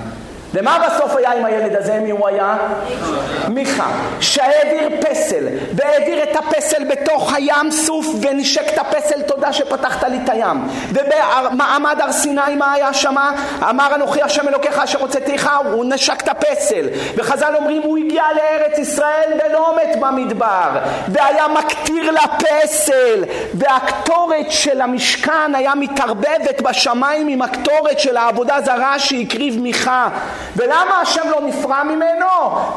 A: ומה בסוף היה עם הילד הזה? מי הוא היה? מיכה, שהעביר פסל, והעביר את הפסל בתוך הים סוף, ונשק את הפסל, תודה שפתחת לי את הים. ובמעמד הר סיני מה היה שמה? אמר אנוכי השם אלוקיך אשר הוצאתיך, הוא נשק את הפסל. וחז"ל אומרים הוא הגיע לארץ ישראל ולא מת במדבר, והיה מקטיר לפסל, והקטורת של המשכן היה מתערבבת בשמיים עם הקטורת של העבודה זרה שהקריב מיכה. ולמה השם לא נפרע ממנו?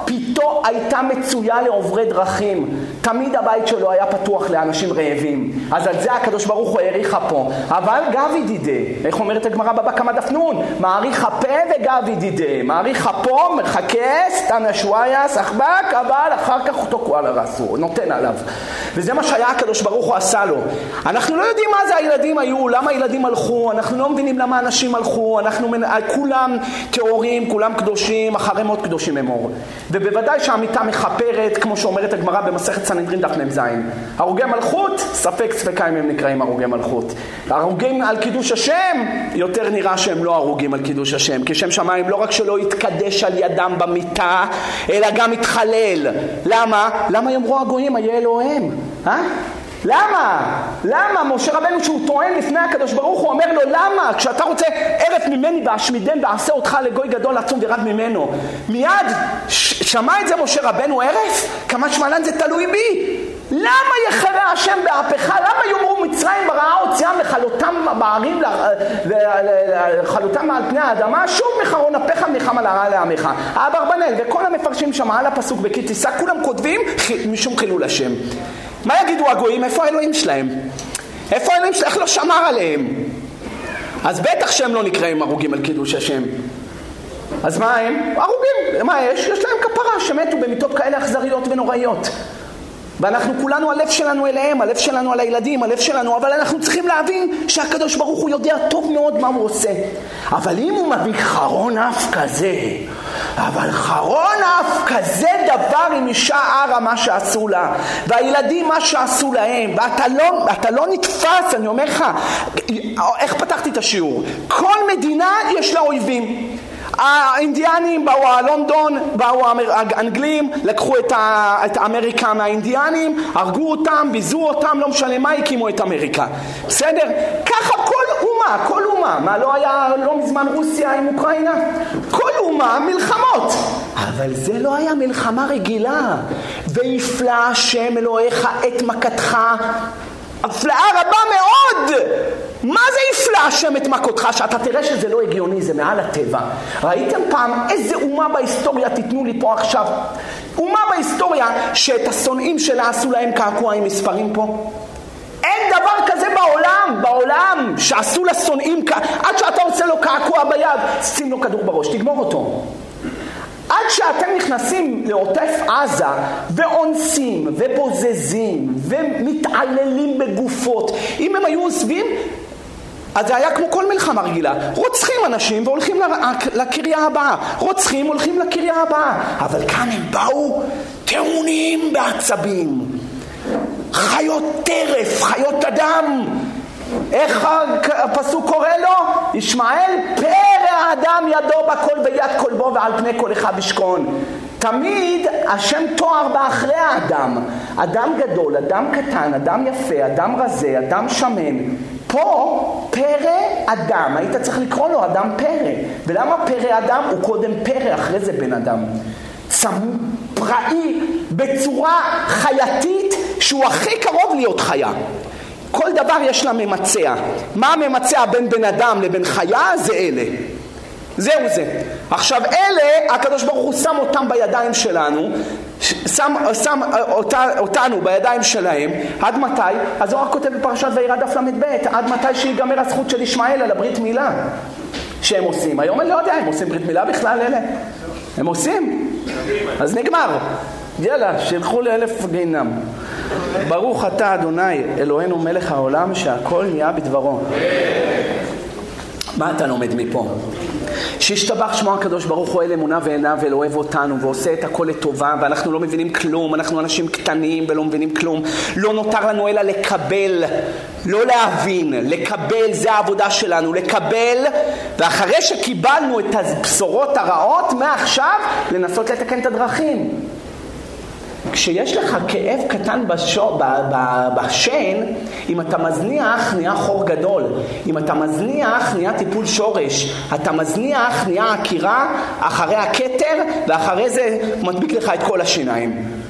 A: פיתו הייתה מצויה לעוברי דרכים. תמיד הבית שלו היה פתוח לאנשים רעבים. אז על זה הקדוש ברוך הוא האריך אפו. אבל גבי דידה, איך אומרת הגמרא בבא קמא דף נון? מעריך הפה וגבי דידה. מעריך אפו, מחכס, תנא שוויה, סחבק, אבל אחר כך תוקע על הרסו, נותן עליו. וזה מה שהיה הקדוש ברוך הוא עשה לו. אנחנו לא יודעים מה זה הילדים היו, למה הילדים הלכו, אנחנו לא מבינים למה אנשים הלכו, אנחנו כולם טהורים, כולם קדושים, אחרי מות קדושים אמור. ובוודאי שהמיטה מכפרת, כמו שאומרת הגמרא במסכת סנהדרין דף מ"ז. הרוגי מלכות, ספק ספקה אם הם נקראים הרוגי מלכות. הרוגים על קידוש השם, יותר נראה שהם לא הרוגים על קידוש השם. כי שם שמיים לא רק שלא יתקדש על ידם במיטה, אלא גם יתחלל. למה? למה יאמרו הגויים, איה אלוהיהם? אה? למה? למה? משה רבנו שהוא טוען לפני הקדוש ברוך הוא אומר לו למה? כשאתה רוצה ערף ממני ואשמידם ואעשה אותך לגוי גדול עצום ורד ממנו מיד שמע את זה משה רבנו ערף? כמה שמלן זה תלוי בי למה יחרה השם באפך? למה יאמרו מצרים בראה הוציאם לכלותם בערים לכלותם על פני האדמה? שוב מחרון אפיך מלחמה לרעה לעמך. האברבנאל וכל המפרשים שם על הפסוק בכי תישא כולם כותבים משום חילול השם. מה יגידו הגויים? איפה האלוהים שלהם? איפה האלוהים שלהם? איך לא שמר עליהם? אז בטח שהם לא נקראים הרוגים על קידוש השם. אז מה הם? הרוגים. מה יש? יש להם כפרה שמתו במיתות כאלה אכזריות ונוראיות. ואנחנו כולנו, הלב שלנו אליהם, הלב שלנו על הילדים, הלב שלנו, אבל אנחנו צריכים להבין שהקדוש ברוך הוא יודע טוב מאוד מה הוא עושה. אבל אם הוא מביא חרון אף כזה, אבל חרון אף כזה דבר עם אישה ערה מה שעשו לה, והילדים מה שעשו להם, ואתה לא, לא נתפס, אני אומר לך, איך פתחתי את השיעור? כל מדינה יש לה אויבים. האינדיאנים באו הלונדון, באו האנגלים, לקחו את, ה, את אמריקה מהאינדיאנים, הרגו אותם, ביזו אותם, לא משנה מה, הקימו את אמריקה. בסדר? ככה כל אומה, כל אומה. מה לא היה לא מזמן רוסיה עם אוקראינה? כל אומה מלחמות. אבל זה לא היה מלחמה רגילה. ויפלא השם אלוהיך את מכתך הפלאה רבה מאוד! מה זה יפלא השם את מכותך? שאתה תראה שזה לא הגיוני, זה מעל הטבע. ראיתם פעם איזה אומה בהיסטוריה תיתנו לי פה עכשיו? אומה בהיסטוריה שאת השונאים שלה עשו להם קעקוע עם מספרים פה? אין דבר כזה בעולם, בעולם, שעשו לשונאים, עד שאתה עושה לו קעקוע ביד, שים לו כדור בראש, תגמור אותו. עד שאתם נכנסים לעוטף עזה ואונסים ובוזזים ומתעללים בגופות, אם הם היו עוזבים, אז זה היה כמו כל מלחמה רגילה. רוצחים אנשים והולכים לקריה הבאה. רוצחים הולכים לקריה הבאה. אבל כאן הם באו טעונים בעצבים. חיות טרף, חיות אדם. איך הפסוק קורא לו? ישמעאל פרא האדם ידו בכל ויד כל בו ועל פני כל אחד ישכון. תמיד השם תואר באחרי האדם. אדם גדול, אדם קטן, אדם יפה, אדם רזה, אדם שמן. פה פרא אדם, היית צריך לקרוא לו אדם פרא. ולמה פרא אדם? הוא קודם פרא, אחרי זה בן אדם. צמוד, פראי, בצורה חייתית שהוא הכי קרוב להיות חיה. כל דבר יש לה ממצע. מה הממצע בין בן אדם לבין חיה? זה אלה. זהו זה. עכשיו אלה, הקדוש ברוך הוא שם אותם בידיים שלנו, שם, שם אותה, אותנו בידיים שלהם, עד מתי? הזוהר כותב בפרשת וירא דף ל"ב, עד מתי שיגמר הזכות של ישמעאל על הברית מילה שהם עושים. היום אני לא יודע, הם עושים ברית מילה בכלל אלה? הם עושים? אז נגמר. יאללה, שילכו לאלף גיהינם. ברוך אתה אדוני אלוהינו מלך העולם שהכל נהיה בדברו. מה אתה לומד מפה? שישתבח שמו הקדוש ברוך הוא אל אמונה ועיניו ואל אוהב אותנו ועושה את הכל לטובה ואנחנו לא מבינים כלום, אנחנו אנשים קטנים ולא מבינים כלום. לא נותר לנו אלא לקבל, לא להבין, לקבל זה העבודה שלנו, לקבל ואחרי שקיבלנו את הבשורות הרעות מעכשיו לנסות לתקן את הדרכים. כשיש לך כאב קטן בשו, ב, ב, בשן, אם אתה מזניח נהיה חור גדול, אם אתה מזניח נהיה טיפול שורש, אתה מזניח נהיה עקירה אחרי הכתר ואחרי זה מדביק לך את כל השיניים.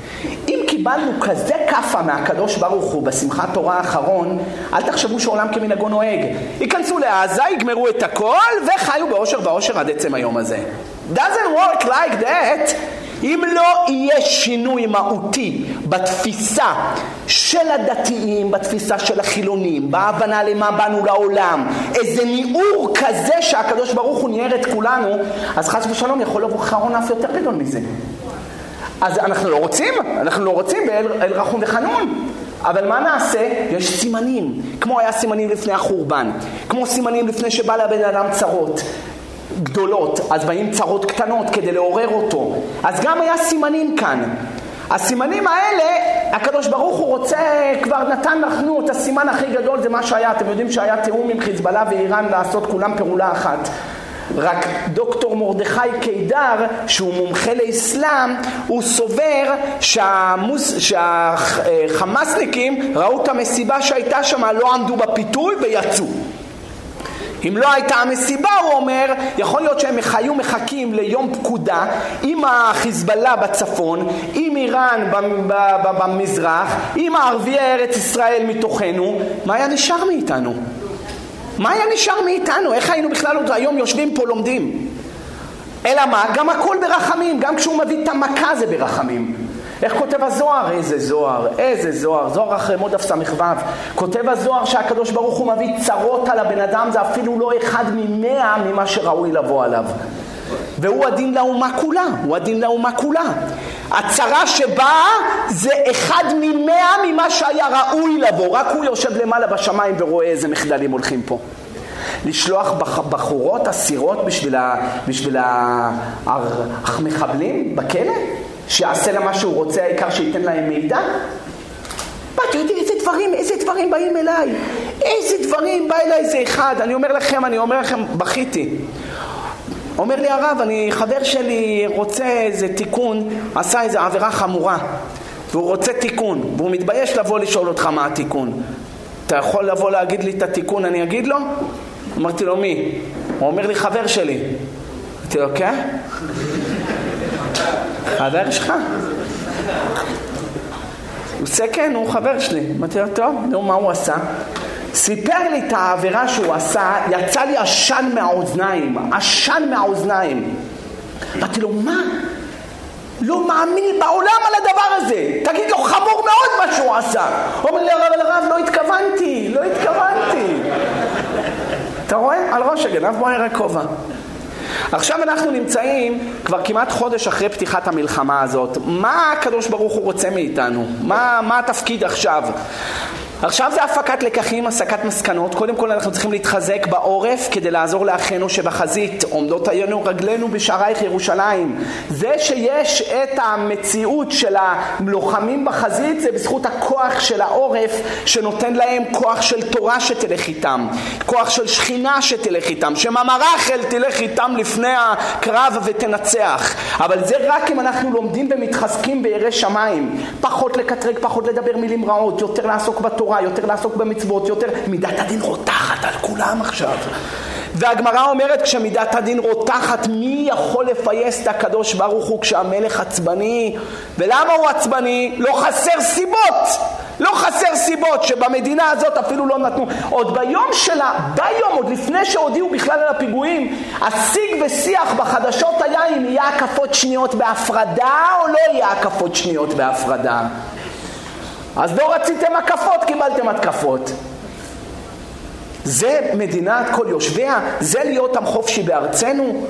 A: אם קיבלנו כזה כאפה מהקדוש ברוך הוא בשמחת תורה האחרון, אל תחשבו שעולם כמנהגו נוהג. ייכנסו לעזה, יגמרו את הכל וחיו באושר ואושר עד עצם היום הזה. doesn't work like that אם לא יהיה שינוי מהותי בתפיסה של הדתיים, בתפיסה של החילונים, בהבנה למה באנו לעולם, איזה ניעור כזה שהקדוש ברוך הוא ניער את כולנו, אז חס ושלום יכול לבוא חרון אף יותר גדול מזה. אז אנחנו לא רוצים, אנחנו לא רוצים באל רחום וחנון. אבל מה נעשה? יש סימנים, כמו היה סימנים לפני החורבן, כמו סימנים לפני שבא לבן אדם צרות. גדולות, אז באים צרות קטנות כדי לעורר אותו. אז גם היה סימנים כאן. הסימנים האלה, הקדוש ברוך הוא רוצה, כבר נתן לנו את הסימן הכי גדול, זה מה שהיה. אתם יודעים שהיה תיאום עם חיזבאללה ואיראן לעשות כולם פעולה אחת. רק דוקטור מרדכי קידר, שהוא מומחה לאסלאם, הוא סובר שהמוס, שהחמאסניקים ראו את המסיבה שהייתה שם, לא עמדו בפיתוי ויצאו. אם לא הייתה המסיבה, הוא אומר, יכול להיות שהם היו מחכים ליום פקודה עם החיזבאללה בצפון, עם איראן במזרח, עם ערביי ארץ ישראל מתוכנו, מה היה נשאר מאיתנו? מה היה נשאר מאיתנו? איך היינו בכלל עוד היום יושבים פה לומדים? אלא מה? גם הכל ברחמים, גם כשהוא מביא את המכה זה ברחמים. איך כותב הזוהר? איזה זוהר, איזה זוהר, זוהר אחרי מוד ס"ו. כותב הזוהר שהקדוש ברוך הוא מביא צרות על הבן אדם, זה אפילו לא אחד ממאה ממה שראוי לבוא עליו. והוא הדין לאומה כולה, הוא הדין לאומה כולה. הצרה שבאה זה אחד ממאה ממה שהיה ראוי לבוא, רק הוא יושב למעלה בשמיים ורואה איזה מחדלים הולכים פה. לשלוח בחורות, אסירות בשביל המחבלים בכלא? שיעשה לה מה שהוא רוצה, העיקר שייתן להם מידע? מה, אתם איזה דברים, איזה דברים באים אליי? איזה דברים בא אליי איזה אחד? אני אומר לכם, אני אומר לכם, בכיתי. אומר לי הרב, אני, חבר שלי רוצה איזה תיקון, עשה איזה עבירה חמורה, והוא רוצה תיקון, והוא מתבייש לבוא לשאול אותך מה התיקון. אתה יכול לבוא להגיד לי את התיקון, אני אגיד לו? אמרתי לו, מי? הוא אומר לי, חבר שלי. אמרתי לו, כן? חבר שלך? הוא עושה כן, הוא חבר שלי. אמרתי לו, טוב, נו, מה הוא עשה? סיפר לי את העבירה שהוא עשה, יצא לי עשן מהאוזניים, עשן מהאוזניים. אמרתי לו, מה? לא מאמין בעולם על הדבר הזה. תגיד לו, חמור מאוד מה שהוא עשה. אומר לי, הרב, הרב, לא התכוונתי, לא התכוונתי. אתה רואה? על ראש הגנב בוער הכובע. עכשיו אנחנו נמצאים כבר כמעט חודש אחרי פתיחת המלחמה הזאת. מה הקדוש ברוך הוא רוצה מאיתנו? מה, מה התפקיד עכשיו? עכשיו זה הפקת לקחים, הסקת מסקנות. קודם כל אנחנו צריכים להתחזק בעורף כדי לעזור לאחינו שבחזית. עומדות היינו רגלינו בשערייך ירושלים. זה שיש את המציאות של הלוחמים בחזית זה בזכות הכוח של העורף שנותן להם כוח של תורה שתלך איתם, כוח של שכינה שתלך איתם, שמאמר רחל תלך איתם לפני הקרב ותנצח. אבל זה רק אם אנחנו לומדים ומתחזקים בירא שמיים. פחות לקטרג, פחות לדבר מילים רעות, יותר לעסוק בתורה. בתורה, יותר לעסוק במצוות, יותר... מידת הדין רותחת על כולם עכשיו. והגמרא אומרת כשמידת הדין רותחת מי יכול לפייס את הקדוש ברוך הוא כשהמלך עצבני ולמה הוא עצבני? לא חסר סיבות לא חסר סיבות שבמדינה הזאת אפילו לא נתנו. עוד ביום שלה, ביום, עוד לפני שהודיעו בכלל על הפיגועים, השיג ושיח בחדשות היה אם יהיה הקפות שניות בהפרדה או לא יהיה הקפות שניות בהפרדה. אז לא רציתם הקפות, קיבלתם התקפות. זה מדינת כל יושביה? זה להיות עם חופשי בארצנו?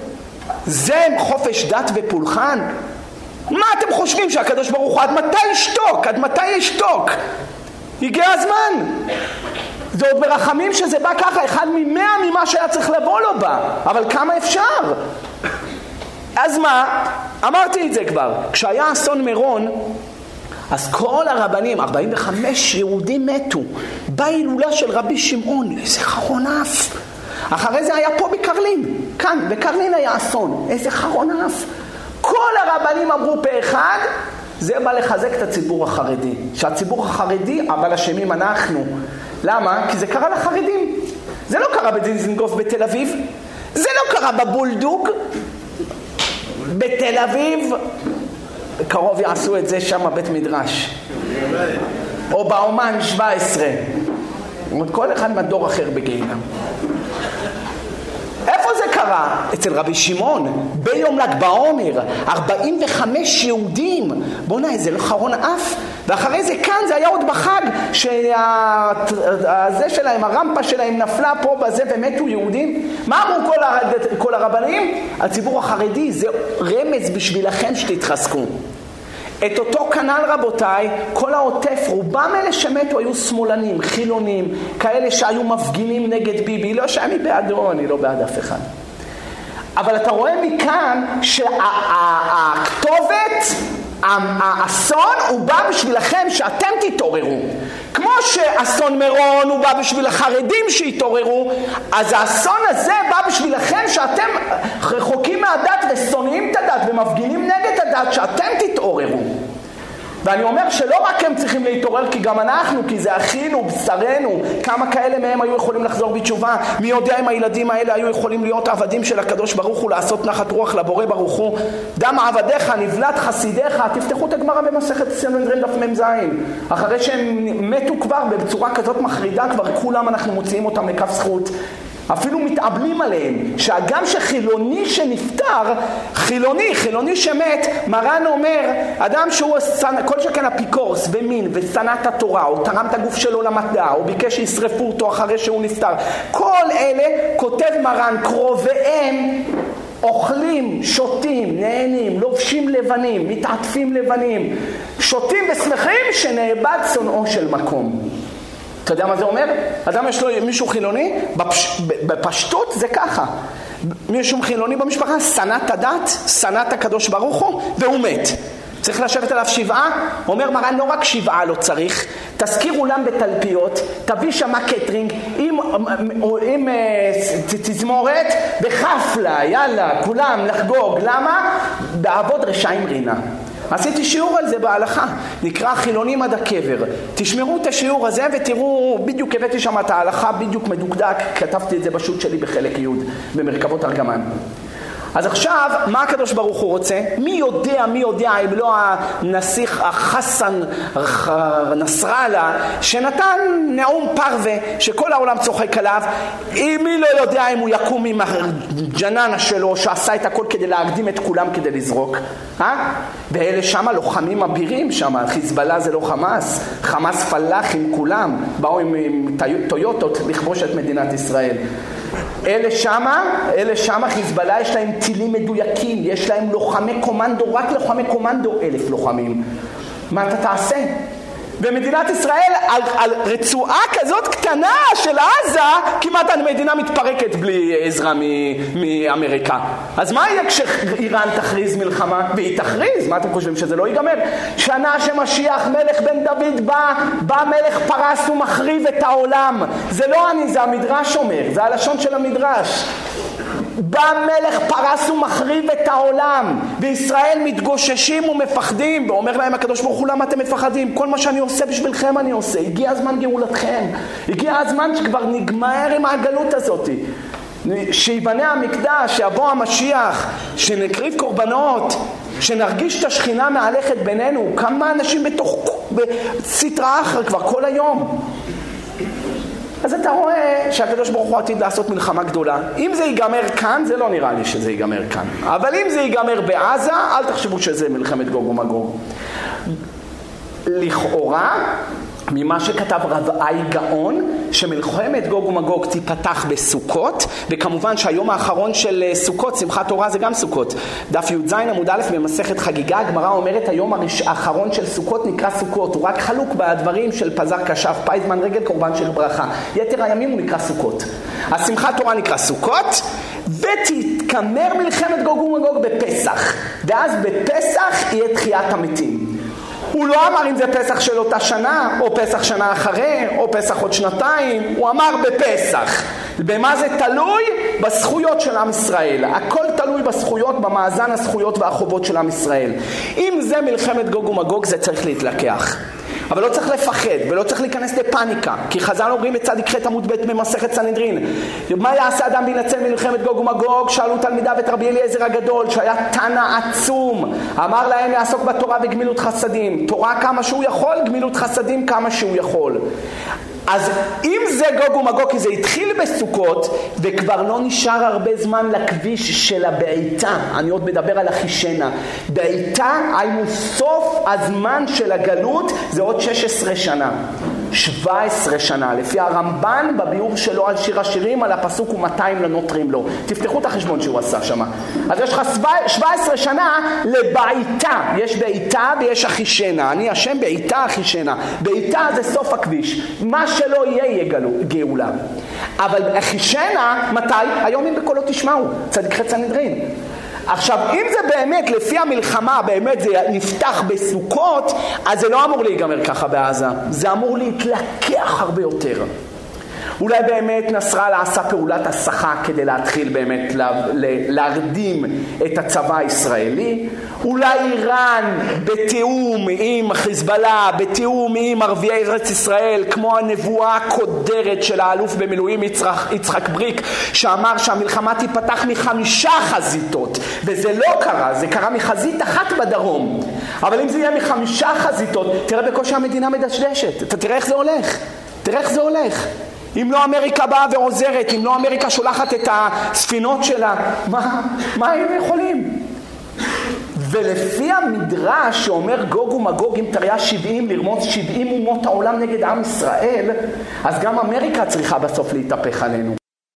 A: זה חופש דת ופולחן? מה אתם חושבים שהקדוש ברוך הוא עד מתי ישתוק? עד מתי ישתוק? הגיע הזמן. זה עוד ברחמים שזה בא ככה, אחד ממאה ממה שהיה צריך לבוא לו בה, אבל כמה אפשר? אז מה? אמרתי את זה כבר. כשהיה אסון מירון, אז כל הרבנים, 45 יהודים מתו בהילולה של רבי שמעון, איזה חרון אף. אחרי זה היה פה בקרלין, כאן, בקרלין היה אסון, איזה חרון אף. כל הרבנים אמרו פה אחד, זה בא לחזק את הציבור החרדי. שהציבור החרדי, אבל אשמים אנחנו. למה? כי זה קרה לחרדים. זה לא קרה בדיזנגוף בתל אביב, זה לא קרה בבולדוג בתל אביב, קרוב יעשו את זה שם בית מדרש. או באומן 17. עוד כל אחד מדור אחר בגיהינם. איפה זה קרה? אצל רבי שמעון, ביום ל"ג בעומר, 45 יהודים. בוא'נה, איזה חרון אף. ואחרי זה כאן, זה היה עוד בחג, שהזה שלהם, הרמפה שלהם נפלה פה בזה ומתו יהודים. מה אמרו כל, הר... כל הרבנים? הציבור החרדי, זה רמז בשבילכם שתתחזקו. את אותו כנ"ל רבותיי, כל העוטף, רובם אלה שמתו היו שמאלנים, חילונים, כאלה שהיו מפגינים נגד ביבי, לא שאני בעדו, אני לא בעד אף אחד. אבל אתה רואה מכאן שהכתובת, האסון הוא בא בשבילכם שאתם תתעוררו. כמו שאסון מירון הוא בא בשביל החרדים שיתעוררו, אז האסון הזה בא בשבילכם שאתם רחוקים מהדת ושונאים את הדת ומפגינים נגד הדת, שאתם תתעוררו. ואני אומר שלא רק הם צריכים להתעורר כי גם אנחנו, כי זה אחינו, בשרנו, כמה כאלה מהם היו יכולים לחזור בתשובה, מי יודע אם הילדים האלה היו יכולים להיות עבדים של הקדוש ברוך הוא, לעשות נחת רוח לבורא ברוך הוא. דם עבדיך, נבלת חסידיך, תפתחו את הגמרא במסכת סנדרין דף מ"ז. אחרי שהם מתו כבר בצורה כזאת מחרידה, כבר כולם אנחנו מוציאים אותם לכף זכות. אפילו מתאבלים עליהם, שהגם שחילוני שנפטר, חילוני, חילוני שמת, מרן אומר, אדם שהוא כל שכן אפיקורס ומין ושנא את התורה, או תרם את הגוף שלו למדע, או ביקש שישרפו אותו אחרי שהוא נפטר, כל אלה, כותב מרן, קרוביהם אוכלים, שותים, נהנים, לובשים לבנים, מתעטפים לבנים, שותים ושמחים שנאבד שונאו של מקום. אתה יודע מה זה אומר? אדם יש לו מישהו חילוני, בפש... בפשטות זה ככה. מישהו חילוני במשפחה, שנא את הדת, שנא את הקדוש ברוך הוא, והוא מת. צריך לשבת עליו שבעה? אומר מרן, לא רק שבעה לא צריך, תזכיר אולם בתלפיות, תביא שמה קטרינג, עם, עם אה, תזמורת, בחפלה, יאללה, כולם לחגוג. למה? בעבוד רשעים רינה. עשיתי שיעור על זה בהלכה, נקרא חילונים עד הקבר. תשמרו את השיעור הזה ותראו, בדיוק הבאתי שם את ההלכה בדיוק מדוקדק, כתבתי את זה בשו"ת שלי בחלק י' במרכבות ארגמן. אז עכשיו, מה הקדוש ברוך הוא רוצה? מי יודע, מי יודע אם לא הנסיך החסן נסראללה שנתן נאום פרווה שכל העולם צוחק עליו מי לא יודע אם הוא יקום עם הג'ננה שלו שעשה את הכל כדי להקדים את כולם כדי לזרוק אה? ואלה שם לוחמים אבירים שם, חיזבאללה זה לא חמאס חמאס פלאחים כולם באו עם, עם טויוטות לכבוש את מדינת ישראל אלה שמה, אלה שמה חיזבאללה יש להם טילים מדויקים, יש להם לוחמי קומנדו, רק לוחמי קומנדו אלף לוחמים. מה אתה תעשה? ומדינת ישראל על, על רצועה כזאת קטנה של עזה, כמעט המדינה מתפרקת בלי עזרה מאמריקה. אז מה יהיה כשאיראן תכריז מלחמה? והיא תכריז, מה אתם חושבים שזה לא ייגמר? שנה שמשיח מלך בן דוד בא, בא מלך פרס ומחריב את העולם. זה לא אני, זה המדרש אומר, זה הלשון של המדרש. בא מלך פרס ומחריב את העולם, וישראל מתגוששים ומפחדים, ואומר להם הקדוש ברוך הוא למה אתם מפחדים? כל מה שאני עושה בשבילכם אני עושה, הגיע הזמן גאולתכם, הגיע הזמן שכבר נגמר עם הגלות הזאת. שיבנה המקדש, שיבוא המשיח, שנקריב קורבנות, שנרגיש את השכינה מהלכת בינינו, כמה אנשים בתוך בסטרא אחרא כבר כל היום. אז אתה רואה שהקדוש ברוך הוא עתיד לעשות מלחמה גדולה. אם זה ייגמר כאן, זה לא נראה לי שזה ייגמר כאן. אבל אם זה ייגמר בעזה, אל תחשבו שזה מלחמת גוג ומגוג. לכאורה, ממה שכתב רב אי גאון, שמלחמת גוג ומגוג תיפתח בסוכות, וכמובן שהיום האחרון של אה, סוכות, שמחת תורה זה גם סוכות. דף י"ז עמוד א' במסכת חגיגה, הגמרא אומרת היום האחרון של סוכות נקרא סוכות, הוא רק חלוק בדברים של פזר כשף, פייזמן רגל, קורבן של ברכה. יתר הימים הוא נקרא סוכות. אז שמחת תורה נקרא סוכות, ותתקמר מלחמת גוג ומגוג בפסח, ואז בפסח יהיה תחיית המתים. הוא לא אמר אם זה פסח של אותה שנה, או פסח שנה אחרי, או פסח עוד שנתיים, הוא אמר בפסח. במה זה תלוי? בזכויות של עם ישראל. הכל תלוי בזכויות, במאזן הזכויות והחובות של עם ישראל. אם זה מלחמת גוג ומגוג, זה צריך להתלקח. אבל לא צריך לפחד ולא צריך להיכנס לפאניקה כי חז"ל אומרים בצדיק ח' עמוד ב' במסכת סנהדרין. מה יעשה אדם בהינצל מלחמת גוג ומגוג? שאלו תלמידיו את רבי אליעזר הגדול שהיה תנא עצום. אמר להם לעסוק בתורה וגמילות חסדים. תורה כמה שהוא יכול, גמילות חסדים כמה שהוא יכול אז אם זה גוג ומגוג, כי זה התחיל בסוכות, וכבר לא נשאר הרבה זמן לכביש של הבעיטה, אני עוד מדבר על אחישנה. בעיטה, היינו סוף הזמן של הגלות, זה עוד 16 שנה. 17 שנה, לפי הרמב"ן בביאור שלו על שיר השירים, על הפסוק ומאתיים לנוטרים לו. תפתחו את החשבון שהוא עשה שם. אז יש לך 17 שנה לבעיטה, יש בעיטה ויש אחישנה. אני השם בעיטה אחישנה. בעיטה זה סוף הכביש. מה שלא יהיה יהיה גאולה. אבל אחישנה, מתי? היום אם בקולו תשמעו, צדיק חץ הנדרין. עכשיו, אם זה באמת, לפי המלחמה, באמת זה נפתח בסוכות, אז זה לא אמור להיגמר ככה בעזה. זה אמור להתלקח הרבה יותר. אולי באמת נסראללה עשה פעולת הסחה כדי להתחיל באמת להרדים את הצבא הישראלי, אולי איראן בתיאום עם חיזבאללה, בתיאום עם ערביי ארץ ישראל, כמו הנבואה הקודרת של האלוף במילואים יצחק, יצחק בריק, שאמר שהמלחמה תיפתח מחמישה חזיתות, וזה לא קרה, זה קרה מחזית אחת בדרום. אבל אם זה יהיה מחמישה חזיתות, תראה בקושי המדינה מדשדשת, אתה תראה איך זה הולך, תראה איך זה הולך. אם לא אמריקה באה ועוזרת, אם לא אמריקה שולחת את הספינות שלה, מה, מה הם יכולים? ולפי המדרש שאומר גוג ומגוג עם תריה שבעים לרמוס שבעים אומות העולם נגד עם ישראל, אז גם אמריקה צריכה בסוף להתהפך עלינו.